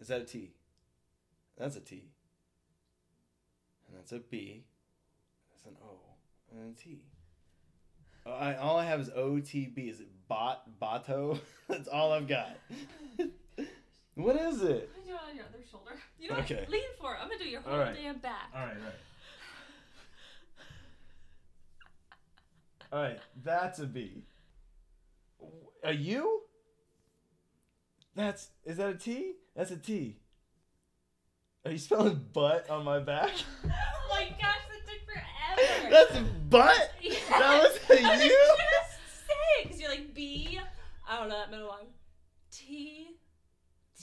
Is that a T? That's a T. And that's a B. That's an O. And a T. Oh, all I have is OTB. Is it bot Bato? that's all I've got. what is it? Put it on your other shoulder. You know Okay. Lean for it. I'm gonna do your whole right. damn back. All right, right. All right, that's a B. A U? That's is that a T? That's a T. Are you spelling butt on my back? oh my gosh, that took forever. That's a butt. Yeah. That was a I was U? just saying, because you're like B. I don't know that middle one. T.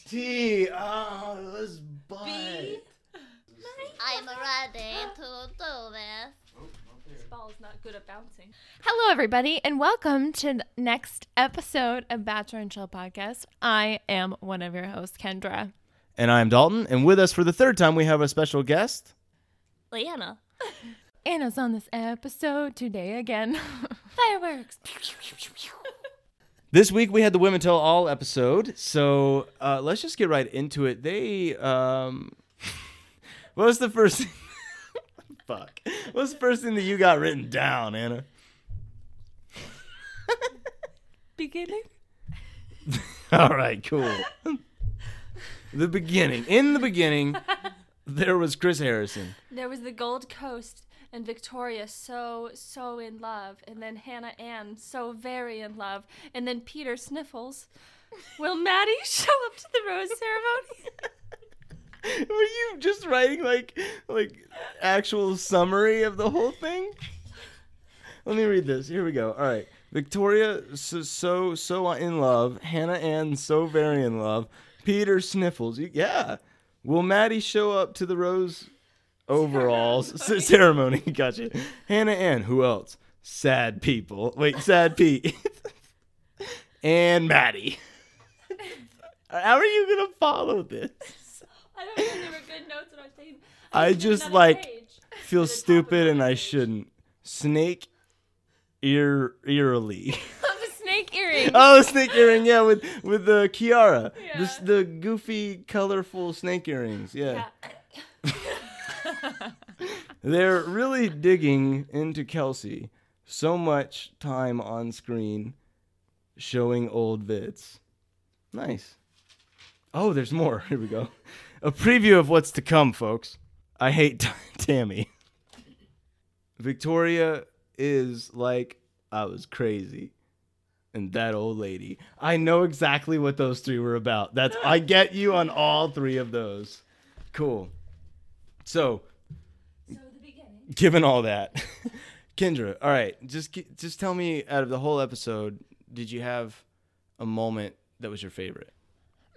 T. Ah, oh, it was butt. B. I'm ready to do this. This ball is not good at bouncing. Hello, everybody, and welcome to the next episode of Bachelor and Chill podcast. I am one of your hosts, Kendra. And I'm Dalton, and with us for the third time we have a special guest. Leanna. Anna's on this episode today again. Fireworks. This week we had the Women Tell All episode, so uh, let's just get right into it. They, um, what was the first? Fuck. What was the first thing that you got written down, Anna? Beginning. All right, cool. the beginning. In the beginning, there was Chris Harrison. There was the Gold Coast and Victoria so, so in love. And then Hannah Ann so very in love. And then Peter Sniffles. Will Maddie show up to the rose ceremony? Were you just writing like like actual summary of the whole thing? Let me read this. Here we go. All right. Victoria so so, so in love. Hannah Ann so very in love. Peter sniffles. Yeah. Will Maddie show up to the rose overalls c- ceremony? gotcha. Hannah Ann. Who else? Sad people. Wait, sad Pete. and Maddie. How are you gonna follow this? I don't know. They were good notes when I was taking. I just, like, page. feel At the top of stupid and I shouldn't. Snake ear eerily. Of a snake earring. oh, snake earring, yeah, with with the Kiara, Yeah. the goofy, colorful snake earrings, yeah. Yeah. They're really digging into Kelsey. So much time on screen, showing old vids. Nice. Oh, there's more. Here we go. A preview of what's to come, folks. I hate Tammy. Victoria is like I was crazy. And that old lady. I know exactly what those three were about. That's I get you on all three of those. Cool. So, So given all that, Kendra, all right, just just tell me out of the whole episode, did you have a moment that was your favorite?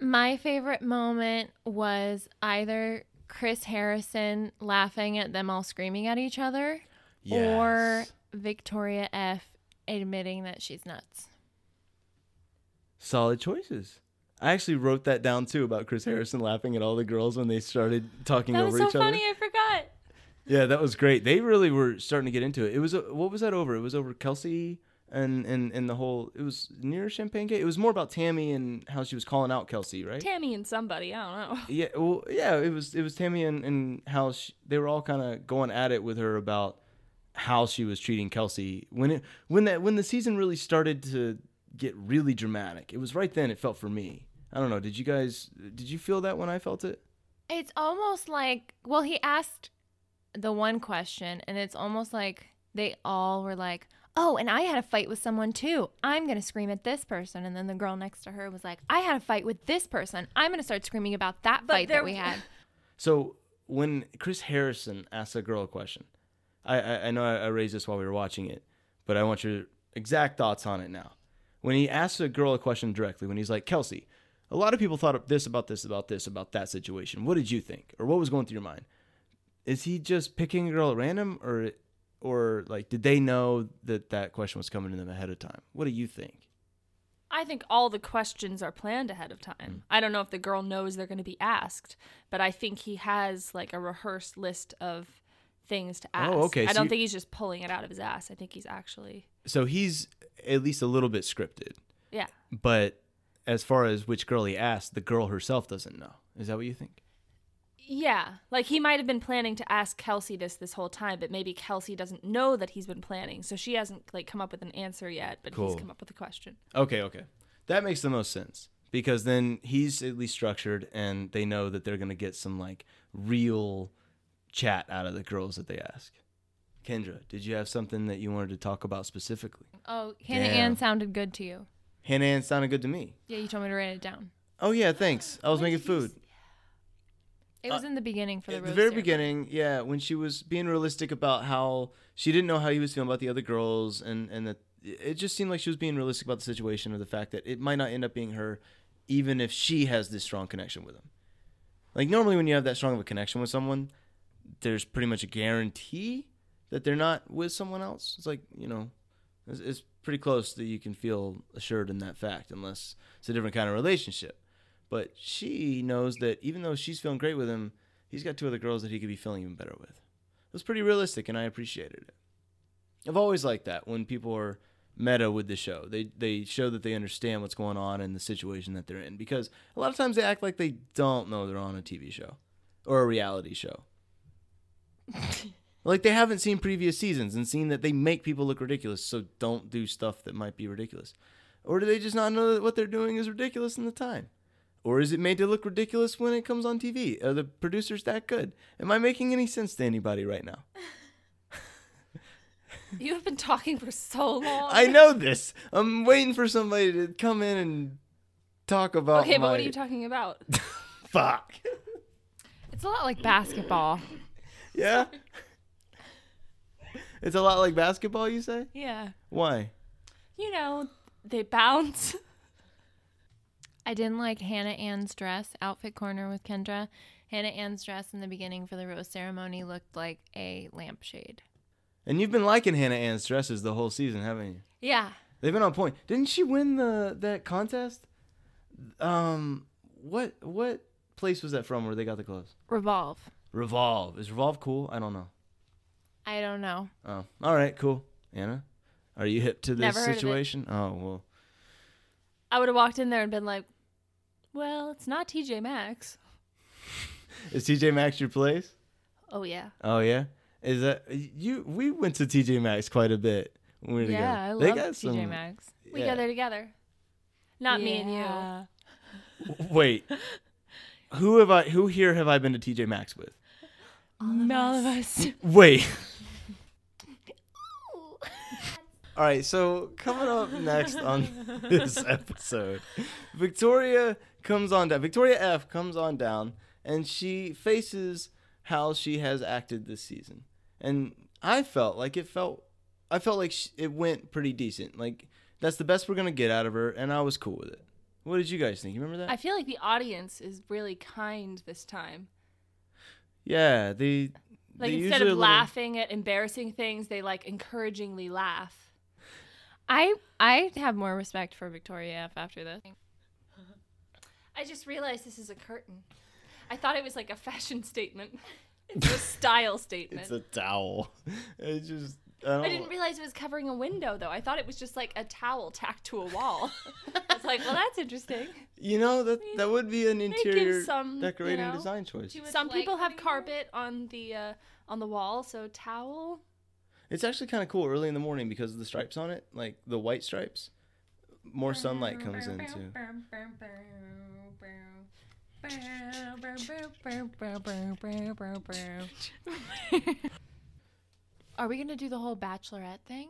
My favorite moment was either Chris Harrison laughing at them all screaming at each other or Victoria F admitting that she's nuts. solid choices. I actually wrote that down too about Chris Harrison laughing at all the girls when they started talking That over was so each funny. other. I forgot. Yeah, that was great. They really were starting to get into it. It was a, what was that over? It was over Kelsey and and and the whole. It was near Champagne Gate. It was more about Tammy and how she was calling out Kelsey, right? Tammy and somebody. I don't know. Yeah, well, yeah, it was it was Tammy and, and how she, they were all kind of going at it with her about how she was treating Kelsey when it when that when the season really started to get really dramatic. It was right then it felt for me. I don't know. Did you guys did you feel that when I felt it? It's almost like, well, he asked the one question, and it's almost like they all were like, oh, and I had a fight with someone too. I'm going to scream at this person. And then the girl next to her was like, I had a fight with this person. I'm going to start screaming about that But fight there- that we had. So when Chris Harrison asks a girl a question, I I, I know I, I raised this while we were watching it, but I want your exact thoughts on it now. When he asks a girl a question directly, when he's like, Kelsey, a lot of people thought of this about this about this about that situation. What did you think, or what was going through your mind? Is he just picking a girl at random, or or like did they know that that question was coming to them ahead of time? What do you think? I think all the questions are planned ahead of time. Mm. I don't know if the girl knows they're going to be asked, but I think he has like a rehearsed list of things to oh, ask. Oh, okay, I so don't you- think he's just pulling it out of his ass. I think he's actually So he's at least a little bit scripted. yeah. but as far as which girl he asked, the girl herself doesn't know. Is that what you think? Yeah, like he might have been planning to ask Kelsey this this whole time, but maybe Kelsey doesn't know that he's been planning, so she hasn't like come up with an answer yet. But Cool. he's come up with a question. Okay, okay. That makes the most sense because then he's at least structured and they know that they're going to get some like real chat out of the girls that they ask. Kendra, did you have something that you wanted to talk about specifically? Oh, Hannah Damn. Ann sounded good to you. Hannah Ann sounded good to me. Yeah, you told me to write it down. Oh yeah, thanks. I was making food. It was uh, in the beginning for the the very beginning, yeah, when she was being realistic about how she didn't know how he was feeling about the other girls, and and that it just seemed like she was being realistic about the situation or the fact that it might not end up being her, even if she has this strong connection with him. Like normally, when you have that strong of a connection with someone, there's pretty much a guarantee that they're not with someone else. It's like you know, it's, it's pretty close that you can feel assured in that fact, unless it's a different kind of relationship. But she knows that even though she's feeling great with him, he's got two other girls that he could be feeling even better with. It was pretty realistic, and I appreciated it. I've always liked that when people are meta with the show. They they show that they understand what's going on and the situation that they're in because a lot of times they act like they don't know they're on a TV show or a reality show. like they haven't seen previous seasons and seen that they make people look ridiculous, so don't do stuff that might be ridiculous. Or do they just not know that what they're doing is ridiculous in the time? Or is it made to look ridiculous when it comes on TV? Are the producers that good? Am I making any sense to anybody right now? You have been talking for so long. I know this. I'm waiting for somebody to come in and talk about. Okay, but what are you talking about? Fuck. It's a lot like basketball. Yeah. It's a lot like basketball, you say? Yeah. Why? you know, they bounce. I didn't like Hannah Ann's dress, outfit corner with Kendra. Hannah Ann's dress in the beginning for the rose ceremony looked like a lampshade. And you've been liking Hannah Ann's dresses the whole season, haven't you? Yeah. They've been on point. Didn't she win the that contest? Um, what what place was that from where they got the clothes? Revolve. Revolve. Is Revolve cool? I don't know. I don't know. Oh, all right, cool. Anna, are you hip to this Never heard of it. situation? Oh well. I would have walked in there and been like, "Well, it's not TJ Maxx." Is TJ Maxx your place? Oh yeah. Oh yeah. Is that you? We went to TJ Maxx quite a bit when we were Yeah, I together. love They got TJ some- Maxx. We yeah. go there together. Not me and you. Wait, who have I? Who here have I been to TJ Maxx with? All of us. Wait. All right, so coming up next on this episode, Victoria comes on down. Victoria F comes on down, and she faces how she has acted this season. And I felt like it felt, I felt like sh- it went pretty decent. Like that's the best we're gonna get out of her, and I was cool with it. What did you guys think? You remember that? I feel like the audience is really kind this time. yeah, they. Like they instead of a little- laughing at embarrassing things, they like encouragingly laugh. I I have more respect for Victoria F after this. I just realized this is a curtain. I thought it was like a fashion statement. It's a style statement. It's a towel. It just. I, don't, I didn't realize it was covering a window though. I thought it was just like a towel tacked to a wall. It's like, well, that's interesting. You know that that would be an interior some, you decorating know, design choice. Some people have carpet on the uh, on the wall, so towel. It's actually kind of cool early in the morning because of the stripes on it, like the white stripes. More sunlight comes in too. Are we gonna do the whole bachelorette thing?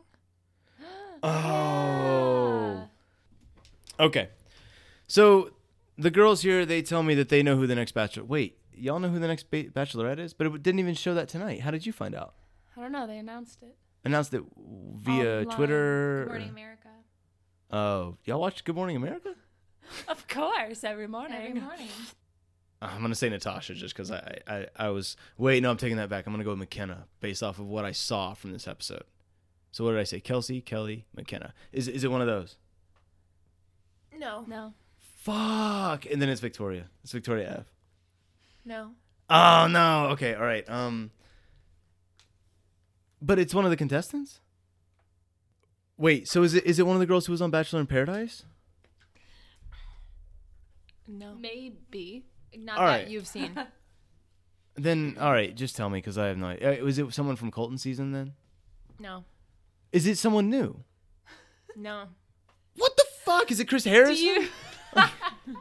Oh. Okay. So the girls here, they tell me that they know who the next bachelor. Wait, y'all know who the next ba- bachelorette is? But it didn't even show that tonight. How did you find out? I don't know. They announced it. Announced it via Online. Twitter. Good Morning or- America. Oh, y'all watch Good Morning America? Of course, every morning. Every morning. I'm gonna say Natasha just because I, I I was wait no I'm taking that back I'm gonna go with Mykenna based off of what I saw from this episode. So what did I say? Kelsey, Kelly, Mykenna. Is is it one of those? No. No. Fuck. And then it's Victoria. It's Victoria F. No. Oh no. Okay. All right. Um. But it's one of the contestants. Wait. So is it is it one of the girls who was on Bachelor in Paradise? No. Maybe. Not All that right. you've seen. Then all right, just tell me because I have no. idea. Uh, Was it someone from Colton season then? No. Is it someone new? No. What the fuck? Is it Chris Harris? Do you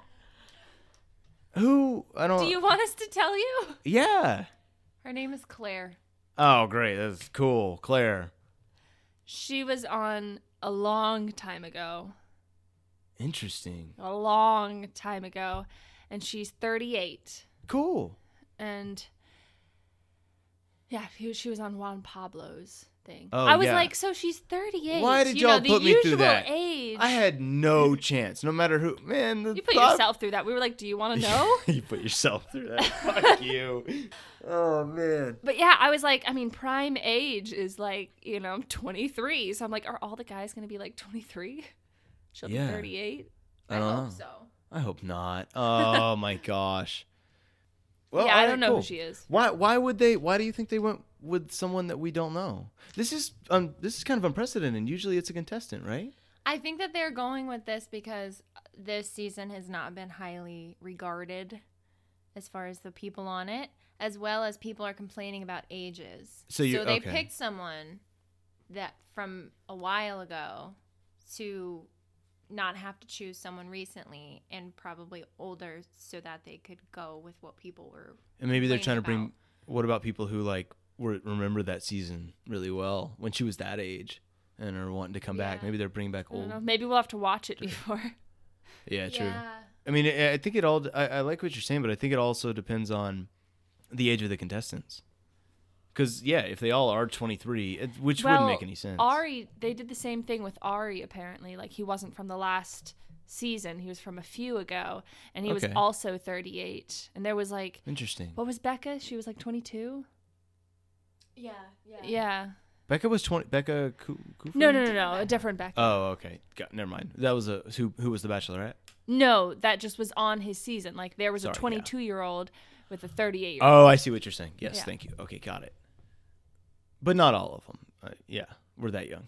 Who? I don't. do you want us to tell you? Yeah. Her name is Clare. Oh, great. That's cool, Clare. She was on a long time ago. Interesting. A long time ago. And she's 38. Cool. And yeah, she was on Juan Pablo's thing. Oh, I was yeah. like, so she's 38. Why did you know, y'all the put me through that? age. I had no chance, no matter who. Man, you put thought- yourself through that. We were like, do you want to know? you put yourself through that. Fuck you. Oh man. But yeah, I was like, I mean, prime age is like, you know, I'm 23. So I'm like, are all the guys going to be like 23? She'll Yeah. be 38. I don't know. so. I hope not. Oh my gosh. Well, yeah, I don't know cool. who she is. Why? Why would they? Why do you think they went with someone that we don't know? This is um. This is kind of unprecedented. Usually, it's a contestant, right? I think that they're going with this because this season has not been highly regarded as far as the people on it, as well as people are complaining about ages. So you- they okay. picked someone that from a while ago to not have to choose someone recently and probably older so that they could go with what people were And maybe they're trying to bring. What about people who like were remember that season really well when she was that age and are wanting to come back? Maybe they're bringing back I don't old. know. Maybe we'll have to watch it before. Yeah, true. Yeah. I mean, I I think it all. I, I like what you're saying, but I think it also depends on the age of the contestants. Because yeah, if they all are 23, it, which well, wouldn't make any sense. Ari, they did the same thing with Ari, apparently. Like, he wasn't from the last season, he was from a few ago. And he Okay. was also 38. And there was like, Interesting. what was Becca? She was like 22? Yeah. Yeah. Yeah. Becca was 20. Becca. Ku- Kufrin? No, no, no, no. A different Becca. Oh, okay. Got, never mind. That was a who? Who was the Bachelorette? no, that just was on his season. Like, there was Sorry, a yeah. 22 year old with a 38 year Oh, I see what you're saying. Yes, Yeah. thank you. Okay, got it. But not all of them. Uh, yeah, we're that young.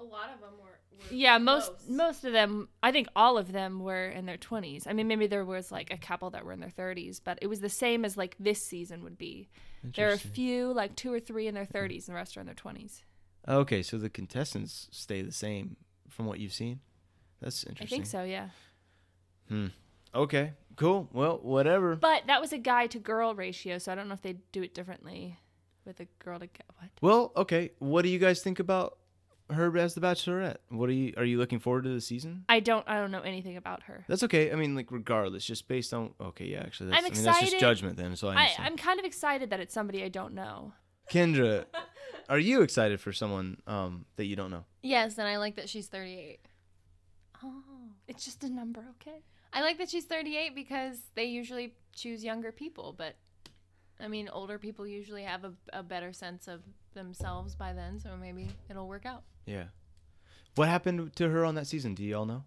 A lot of them were. were Yeah, most close. most of them, I think all of them were in their 20s. I mean, maybe there was like a couple that were in their 30s, but it was the same as like this season would be. There are a few, like two or three in their 30s, and the rest are in their 20s. Okay, so the contestants stay the same from what you've seen. That's interesting. I think so, yeah. Hmm. Okay. Cool. Well, whatever. But that was a guy to girl ratio, so I don't know if they'd do it differently with a girl to g- what. Well, okay. What do you guys think about her as the Bachelorette? What are you? Are you looking forward to the season? I don't I don't know anything about her. That's okay. I mean, like regardless, just based on. Okay, yeah. Actually, that's, I'm I mean, that's just judgment then. So I I, understand. I'm kind of excited that it's somebody I don't know. Kendra, are you excited for someone um that you don't know? Yes, and I like that she's 38. Oh, it's just a number, okay? I like that she's 38 because they usually choose younger people, but I mean, older people usually have a, a better sense of themselves by then, so maybe it'll work out. Yeah. What happened to her on that season? Do you all know?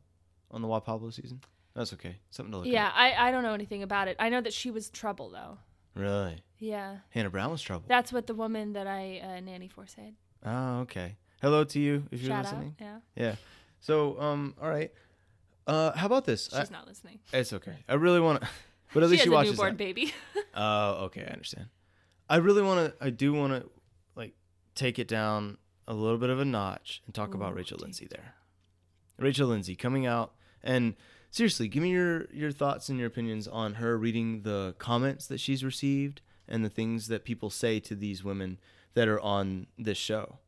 On the Juan Pablo season? That's okay. Something to look Yeah, at. I, I don't know anything about it. I know that she was trouble though. Really? Yeah, Hannah Brown was trouble. that's what the woman that I uh, nanny for said. oh, okay. Hello to you if you're Shout listening. out. Yeah, Yeah. So, um, all right. Uh, how about this? I- she's not listening. it's okay. I really want to, but at she least has you a newborn this. baby. Oh, okay. I understand. I really want to. I do want to, like, take it down a little bit of a notch and talk about Rachel Lindsay there. Rachel Lindsay coming out and seriously, give me your your thoughts and your opinions on her reading the comments that she's received and the things that people say to these women that are on this show.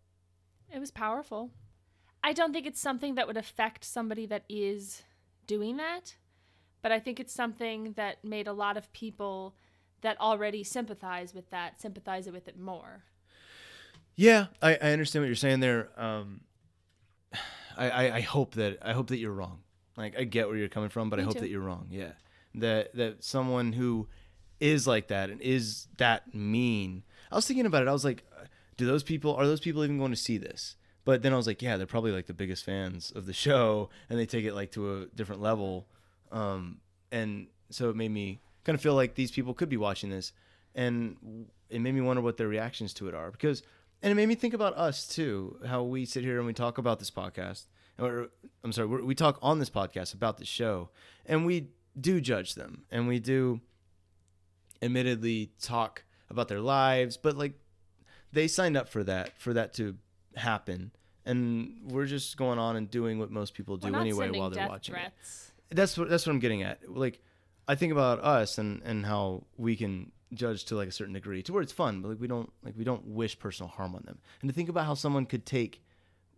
It was powerful. I don't think it's something that would affect somebody that is doing that, but I think it's something that made a lot of people that already sympathize with that sympathize with it more. Yeah, I, I understand what you're saying there. Um, I, I, I hope that I hope that you're wrong. Like I get where you're coming from, but I hope too. that you're wrong. Yeah, that that someone who is like that and is that mean. I was thinking about it. I was like, do those people are those people even going to see this? But then I was like, yeah, they're probably like the biggest fans of the show, and they take it like to a different level. Um, and so it made me kind of feel like these people could be watching this, and it made me wonder what their reactions to it are because and it made me think about us too how we sit here and we talk about this podcast or i'm sorry we talk on this podcast about the show and we do judge them and we do admittedly talk about their lives, but like they signed up for that, for that to happen. And we're just going on and doing what most people do anyway while they're watching. That's what that's what I'm getting at. Like I think about us and and how we can judge to like a certain degree to where it's fun, but like we don't like we don't wish personal harm on them. And to think about how someone could take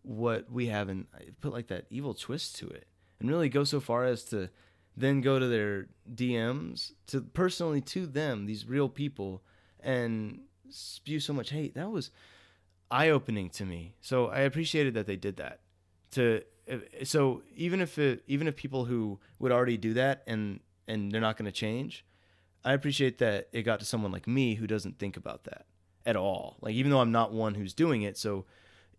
what we have and uh, put like that evil twist to it and really go so far as to then go to their DMs to personally to them, these real people, and spew so much hate. That was eye opening to me. So I appreciated that they did that. To so even if it, even if people who would already do that and and they're not going to change, I appreciate that it got to someone like me who doesn't think about that at all. Like even though I'm not one who's doing it, so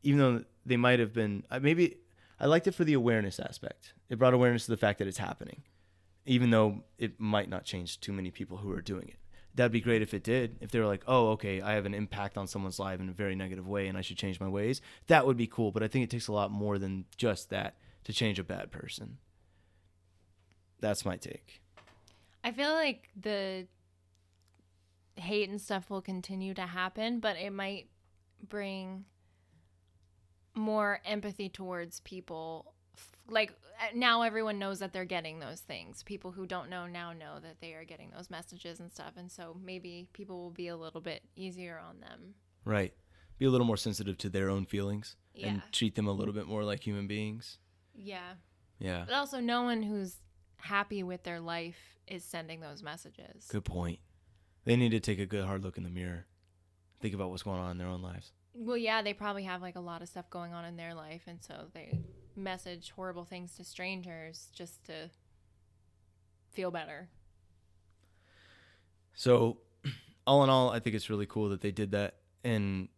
even though they might have been maybe I liked it for the awareness aspect. It brought awareness to the fact that it's happening, even though it might not change too many people who are doing it. That'd be great if it did. If they were like, "Oh, okay, I have an impact on someone's life in a very negative way, and I should change my ways." That would be cool. But I think it takes a lot more than just that to change a bad person. That's my take. I feel like the hate and stuff will continue to happen, but it might bring more empathy towards people. Like uh, now, everyone knows that they're getting those things. People who don't know now know that they are getting those messages and stuff, and so maybe people will be a little bit easier on them. Right. Be a little more sensitive to their own feelings Yeah. and treat them a little bit more like human beings. Yeah, Yeah. but also no one who's happy with their life is sending those messages. Good point. They need to take a good hard look in the mirror. Think about what's going on in their own lives. Well, yeah, they probably have like a lot of stuff going on in their life, and so they message horrible things to strangers just to feel better. So, all in all, I think it's really cool that they did that. And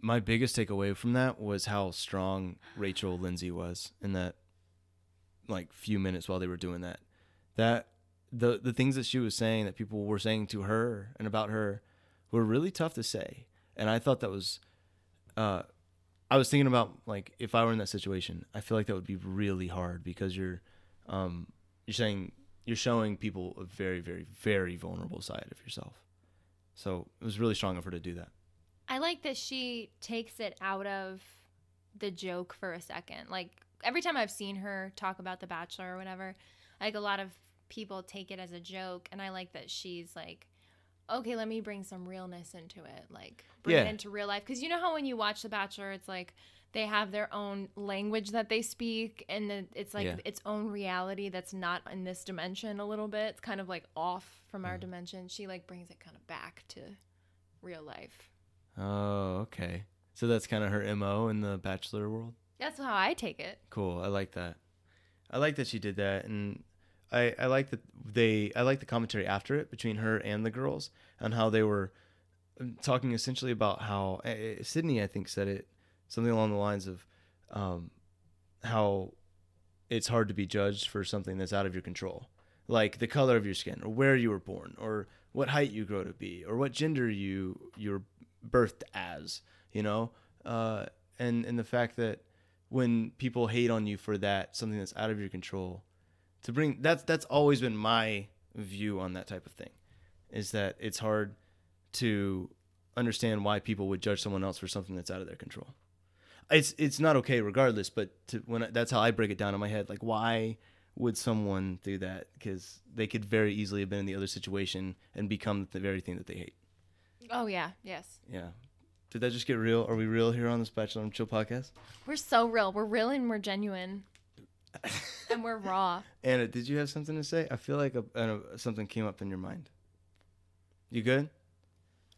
my biggest takeaway from that was how strong Rachel Lindsay was in that like few minutes while they were doing that. That the the things that she was saying that people were saying to her and about her were really tough to say. And I thought that was uh I was thinking about like if I were in that situation, I feel like that would be really hard because you're um you're saying you're showing people a very very very vulnerable side of yourself. So it was really strong of her to do that. I like that she takes it out of the joke for a second. Like every time I've seen her talk about The Bachelor or whatever, like a lot of people take it as a joke, and I like that she's like, okay, let me bring some realness into it, like bring Yeah. it into real life. Because you know how when you watch The Bachelor, it's like they have their own language that they speak, and it's like Yeah. its own reality that's not in this dimension a little bit. It's kind of like off from Mm. our dimension. She like brings it kind of back to real life. Oh, okay. So that's kind of her MO in the bachelor world. That's how I take it. Cool. I like that. I like that she did that, and I I like that they I like the commentary after it between her and the girls on how they were um, talking essentially about how uh, Sydney I think said it something along the lines of um, how it's hard to be judged for something that's out of your control, like the color of your skin or where you were born or what height you grow to be or what gender you you're birthed as, you know, uh, and and the fact that when people hate on you for that something that's out of your control to bring that's that's always been my view on that type of thing is that it's hard to understand why people would judge someone else for something that's out of their control. It's it's not okay regardless but to when I, that's how i break it down in my head like why would someone do that? Because they could very easily have been in the other situation and become the very thing that they hate. Oh yeah, yes. yeah. Did that just get real? Are we real here on this bachelor and chill podcast? We're so real. We're real and we're genuine. and we're raw. Anna, did you have something to say? I feel like a, a, something came up in your mind. You good?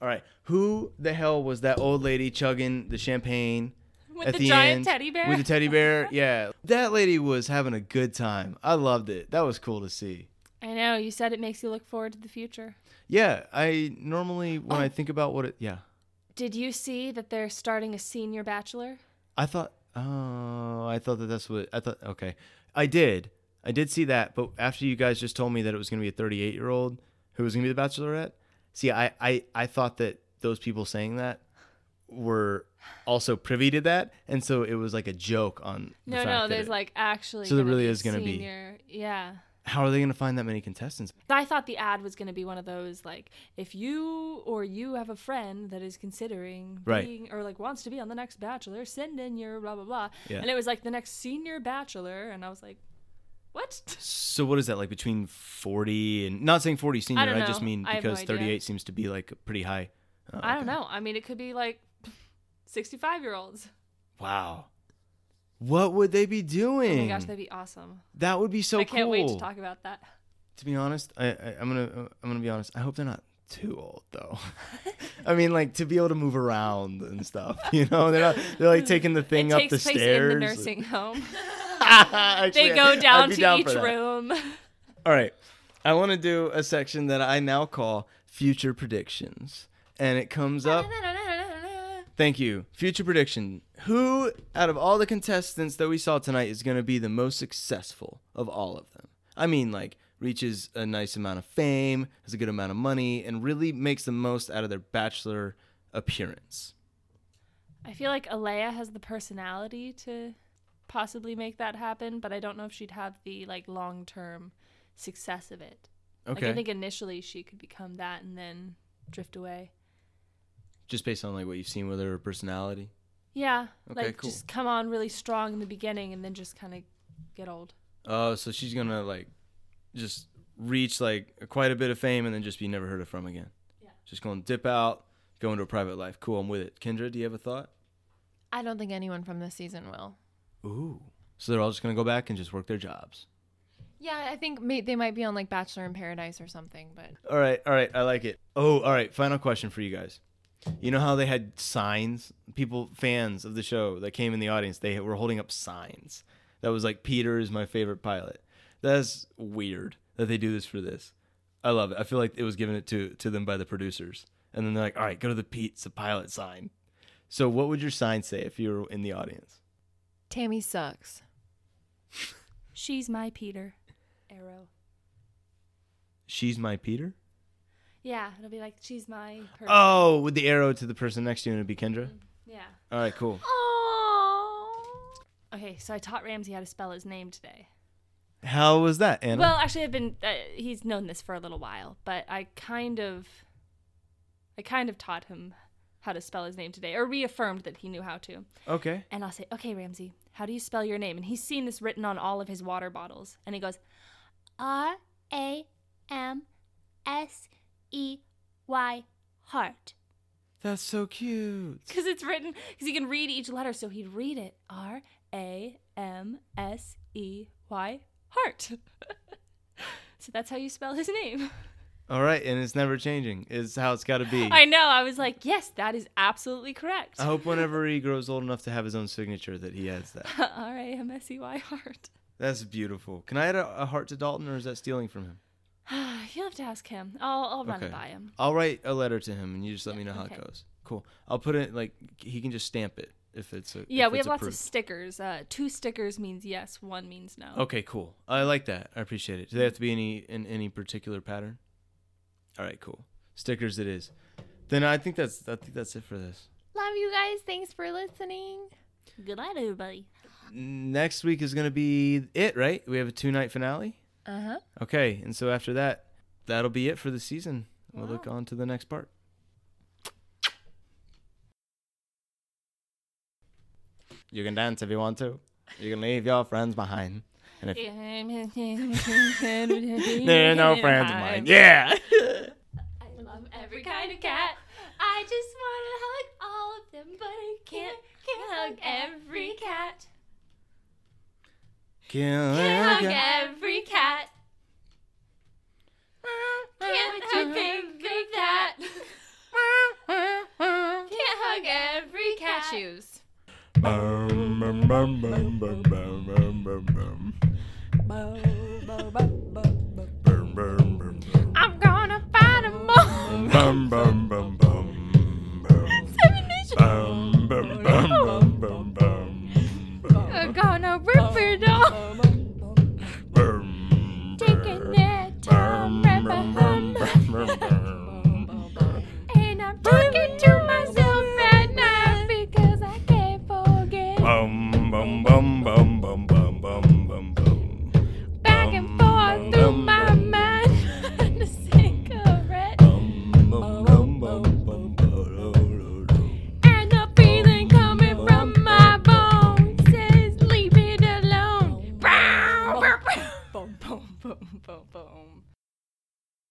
All right. Who the hell was that old lady chugging the champagne With at the, the, giant end teddy bear. with the teddy bear? Yeah, that lady was having a good time. I loved it. That was cool to see. I know. You said it makes you look forward to the future. Yeah, I normally when Oh. I think about what it, yeah, Did you see that they're starting a senior bachelor? I thought, oh, I thought that that's what I thought. Okay, I did, I did see that, but after you guys just told me that it was gonna be a 38 year old who was gonna be the Bachelorette, see, I, I, I thought that those people saying that were also privy to that, and so it was like a joke on. No, no. There's it- like actually. So there really be is gonna be- Yeah. How are they gonna find that many contestants? I thought the ad was going to be one of those like if you or you have a friend that is considering Right. being or like wants to be on the next bachelor, send in your blah blah blah. Yeah. And it was like the next senior bachelor and I was like, "What?" So what is that like between forty and not saying forty senior? don't just know. mean I no because idea. thirty-eight seems to be like pretty high. Oh, I don't okay. know. I mean, it could be like 65-year-olds. Wow. What would they be doing? Oh my gosh, that'd be awesome. that would be so cool. I can't wait to talk about that. To be honest, I, I I'm gonna I'm gonna be honest. I hope they're not too old though. I mean, like to be able to move around and stuff. You know, they're not they're like taking the thing up the stairs. it up takes the place stairs. in the nursing home. Actually, they go down to down each room. All right. I want to do a section that I now call future predictions. And it comes up. Thank you. Future prediction. Who out of all the contestants that we saw tonight is going to be the most successful of all of them? I mean, like, reaches a nice amount of fame, has a good amount of money, and really makes the most out of their bachelor appearance. I feel like Alayah has the personality to possibly make that happen, but I don't know if she'd have the like long-term success of it. Like Okay. I think initially she could become that and then drift away. Just based on like what you've seen with her personality. Yeah, Okay, like cool. just come on really strong in the beginning and then just kind of get old. Oh, so she's going to like just reach like quite a bit of fame and then just be never heard of from again. Yeah. Just going to dip out, go into a private life. Cool, I'm with it. Kendra, do you have a thought? I don't think anyone from this season will. Ooh. So they're all just going to go back and just work their jobs. Yeah, I think may- they might be on like Bachelor in Paradise or something, but All right, all right, I like it. Oh, all right, final question for you guys. You know how they had signs? People, fans of the show that came in the audience, they were holding up signs. That was like, Peter is my favorite pilot. That's weird that they do this for this. I love it. I feel like it was given it to, to them by the producers. And then they're like, all right, go to the Pete's the pilot sign. So what would your sign say if you were in the audience? Tammy sucks. She's my Peter. Arrow. She's my Peter? Yeah, it'll be like she's my person. Oh, with the arrow to the person next to you and it'd be Kendra? Yeah. All right, cool. Oh. Okay, so I taught Ramsey how to spell his name today. How was that, Anna? Well, actually, I've been uh, he's known this for a little while, but I kind of I kind of taught him how to spell his name today, or reaffirmed that he knew how to. okay. And I'll say, "Okay, Ramsey, how do you spell your name?" And he's seen this written on all of his water bottles, and he goes, R A M S E Y heart. That's so cute. because it's written because he can read each letter, so he'd read it R A M S E Y heart. so that's how you spell his name. All right, and it's never changing. Is how it's got to be. I know. I was like, yes, that is absolutely correct. I hope whenever he grows old enough to have his own signature that he has that. R A M S E Y heart. That's beautiful. Can I add a, a heart to Dalton, or is that stealing from him? You'll have to ask him. I'll I'll run it by him. I'll write a letter to him, and you just let me know how okay. it goes. Cool. I'll put it like he can just stamp it if it's a. Yeah, if we it's have lots of stickers. Uh, two stickers means yes, one means no. Okay, cool. I like that. I appreciate it. Do they have to be any in any particular pattern? All right, cool. Stickers it is. Then I think that's I think that's it for this. Love you guys. Thanks for listening. Good night, everybody. Next week is gonna be it, right? We have a two night finale. Uh huh. Okay, and so after that, that'll be it for the season. We'll look on to the next part. You can dance if you want to. You can leave your friends behind. And if they're no friends of mine, yeah. I love every kind of cat. I just want to hug all of them, but I can't, can't hug every cat. Kill Can't hug every- every cat. Can't hug every cat. Can't hug every cat. Cashews. Bum, bum, bum, bum, bum, bum, bum, bum, bum. Bum, bum, bum, bum. I'm gonna find them all. Bum, bum, bum, bum,